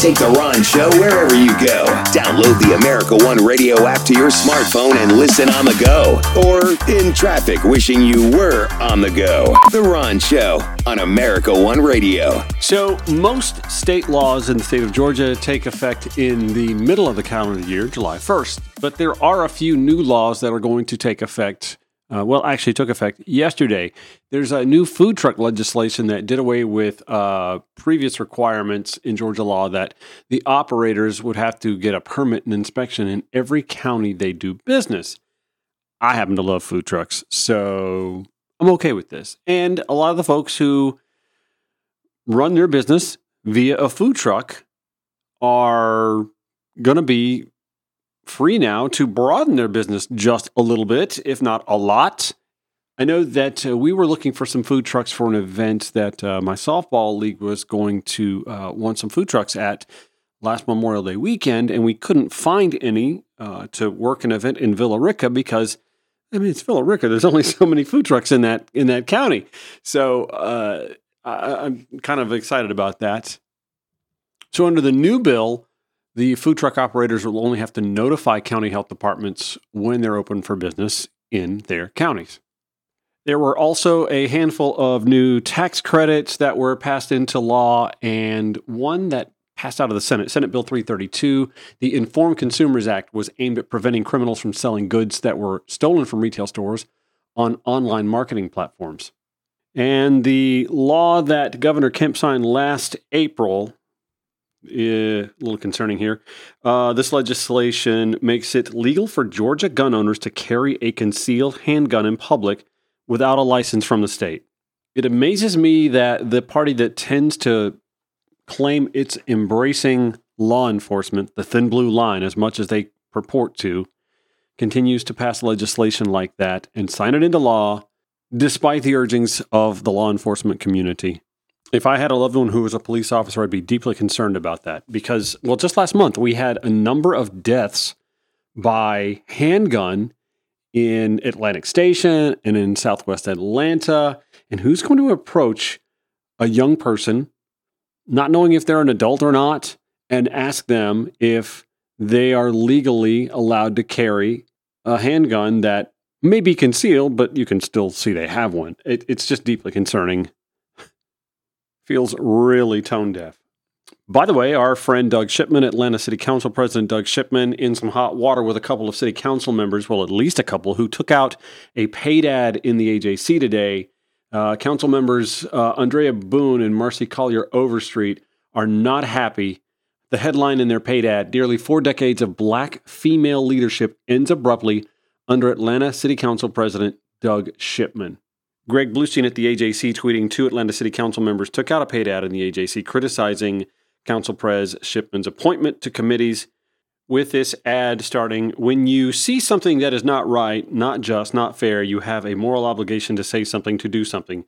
Take the Ron Show wherever you go. Download the America One Radio app to your smartphone and listen on the go. Or in traffic, wishing you were on the go. The Ron Show on America One Radio. So, most state laws in the state of Georgia take effect in the middle of the calendar year, July 1st. But there are a few new laws that are going to take effect uh, well, actually took effect yesterday. There's a new food truck legislation that did away with uh, previous requirements in Georgia law that the operators would have to get a permit and inspection in every county they do business. I happen to love food trucks, so I'm okay with this. And a lot of the folks who run their business via a food truck are going to be free now to broaden their business just a little bit, if not a lot. I know that uh, we were looking for some food trucks for an event that uh, my softball league was going to uh, want some food trucks at last Memorial Day weekend, and we couldn't find any uh, to work an event in Villa Rica because I mean it's Villa Rica. There's only so many food trucks in that in that county, so uh, I, I'm kind of excited about that. So under the new bill, the food truck operators will only have to notify county health departments when they're open for business in their counties. There were also a handful of new tax credits that were passed into law, and one that passed out of the Senate, Senate Bill 332. The Informed Consumers Act was aimed at preventing criminals from selling goods that were stolen from retail stores on online marketing platforms. And the law that Governor Kemp signed last April a little concerning here. Uh, this legislation makes it legal for Georgia gun owners to carry a concealed handgun in public without a license from the state. It amazes me that the party that tends to claim it's embracing law enforcement, the thin blue line, as much as they purport to, continues to pass legislation like that and sign it into law despite the urgings of the law enforcement community if I had a loved one who was a police officer, I'd be deeply concerned about that because, well, just last month we had a number of deaths by handgun in Atlantic Station and in Southwest Atlanta. And who's going to approach a young person, not knowing if they're an adult or not, and ask them if they are legally allowed to carry a handgun that may be concealed, but you can still see they have one? It, it's just deeply concerning feels really tone deaf. By the way, our friend Doug Shipman, Atlanta City Council President Doug Shipman, in some hot water with a couple of city council members, well, at least a couple, who took out a paid ad in the AJC today. Uh, council members uh, Andrea Boone and Marci Collier Overstreet are not happy. The headline in their paid ad Nearly four decades of black female leadership ends abruptly under Atlanta City Council President Doug Shipman. Greg Bluestein at the AJC tweeting two Atlanta City Council members took out a paid ad in the AJC criticizing Council Pres Shipman's appointment to committees with this ad starting When you see something that is not right, not just, not fair, you have a moral obligation to say something, to do something.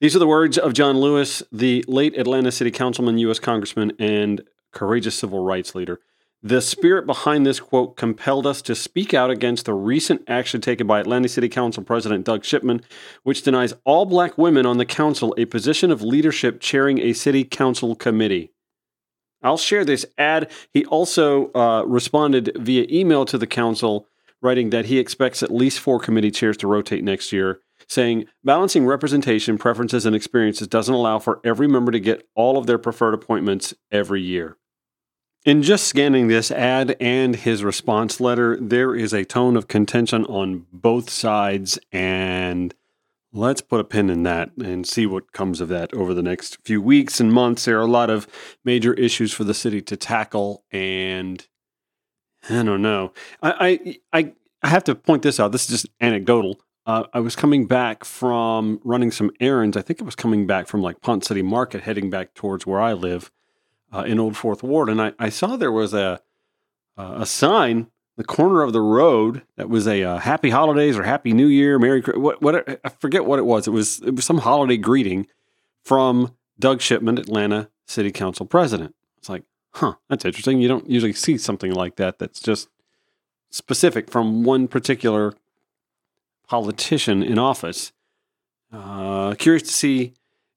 These are the words of John Lewis, the late Atlanta City Councilman, U.S. Congressman, and courageous civil rights leader. The spirit behind this quote compelled us to speak out against the recent action taken by Atlanta City Council President Doug Shipman, which denies all black women on the council a position of leadership chairing a city council committee. I'll share this ad. He also uh, responded via email to the council, writing that he expects at least four committee chairs to rotate next year, saying balancing representation, preferences, and experiences doesn't allow for every member to get all of their preferred appointments every year. In just scanning this ad and his response letter, there is a tone of contention on both sides, and let's put a pin in that and see what comes of that over the next few weeks and months. There are a lot of major issues for the city to tackle, and I don't know. I I I have to point this out. This is just anecdotal. Uh, I was coming back from running some errands. I think I was coming back from like Ponce City Market, heading back towards where I live uh, in Old Fourth Ward, and I, I saw there was a uh, a sign the corner of the road that was a uh, Happy Holidays or Happy New Year, Merry what what I forget what it was. It was it was some holiday greeting from Doug Shipman, Atlanta City Council President. It's like, huh, that's interesting. You don't usually see something like that. That's just specific from one particular politician in office. Uh, curious to see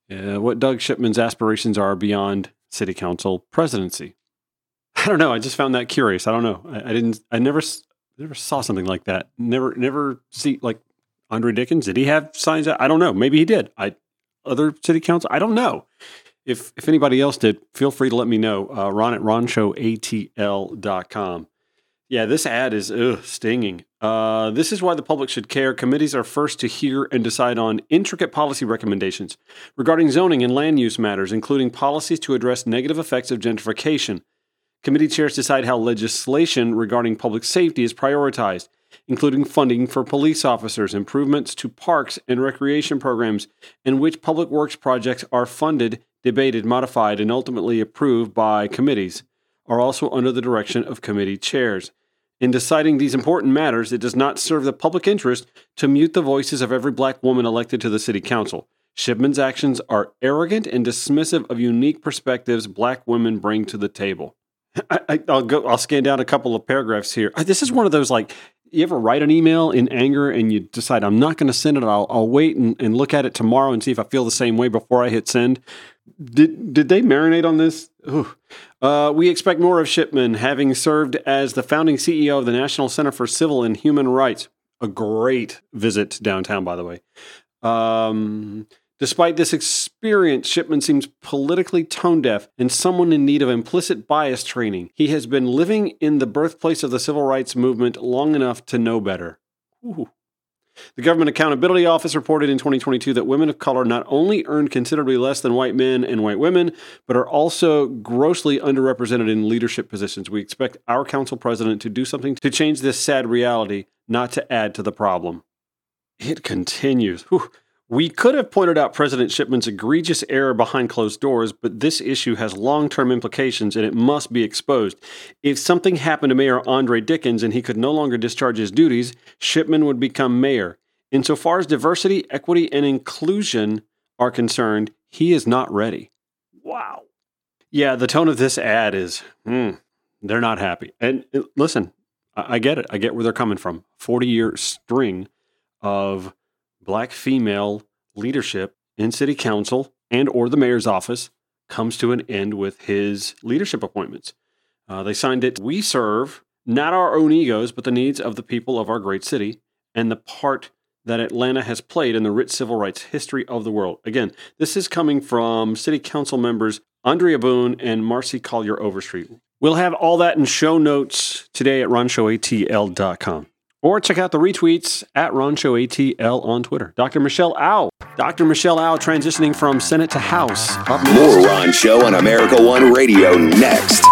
uh, what Doug Shipman's aspirations are beyond city council presidency. I don't know. I just found that curious. I don't know. I, I didn't. I never never saw something like that. Never never see like Andre Dickens. Did he have signs? I don't know. Maybe he did. I other city council. I don't know. If if anybody else did, feel free to let me know. Uh, Ron at ronshowatl.com. Yeah, this ad is ugh, stinging. Uh, this is why the public should care. Committees are first to hear and decide on intricate policy recommendations regarding zoning and land use matters, including policies to address negative effects of gentrification. Committee chairs decide how legislation regarding public safety is prioritized, including funding for police officers, improvements to parks and recreation programs, and which public works projects are funded, debated, modified, and ultimately approved by committees, are also under the direction of committee chairs. In deciding these important matters, it does not serve the public interest to mute the voices of every black woman elected to the city council. Shipman's actions are arrogant and dismissive of unique perspectives black women bring to the table. I, will go. I'll scan down a couple of paragraphs here. Uh, this is one of those like you ever write an email in anger and you decide I'm not going to send it. I'll, I'll wait and, and, look at it tomorrow and see if I feel the same way before I hit send. Did did they marinate on this? Uh, we expect more of Shipman, having served as the founding CEO of the National Center for Civil and Human Rights. A great visit downtown, by the way. Um, despite this experience, Shipman seems politically tone deaf and someone in need of implicit bias training. He has been living in the birthplace of the civil rights movement long enough to know better. Ooh. The Government Accountability Office reported in 2022 that women of color not only earn considerably less than white men and white women, but are also grossly underrepresented in leadership positions. We expect our council president to do something to change this sad reality, not to add to the problem. It continues. Whew. We could have pointed out President Shipman's egregious error behind closed doors, but this issue has long term implications and it must be exposed. If something happened to Mayor Andre Dickens and he could no longer discharge his duties, Shipman would become mayor. Insofar as diversity, equity, and inclusion are concerned, he is not ready. Wow. Yeah, the tone of this ad is, hmm, they're not happy. And uh, listen, I get it. I get where they're coming from. 40 year string of black female leadership in city council and or the mayor's office comes to an end with his leadership appointments. Uh, they signed it. We serve not our own egos, but the needs of the people of our great city and the part that Atlanta has played in the rich civil rights history of the world. Again, this is coming from city council members Andrea Boone and Marci Collier Overstreet. We'll have all that in show notes today at ronshowatl.com. Or check out the retweets at RonShowATL on Twitter. Dr. Michelle Au. Dr. Michelle Au transitioning from Senate to House. More Ron Show on America One Radio next.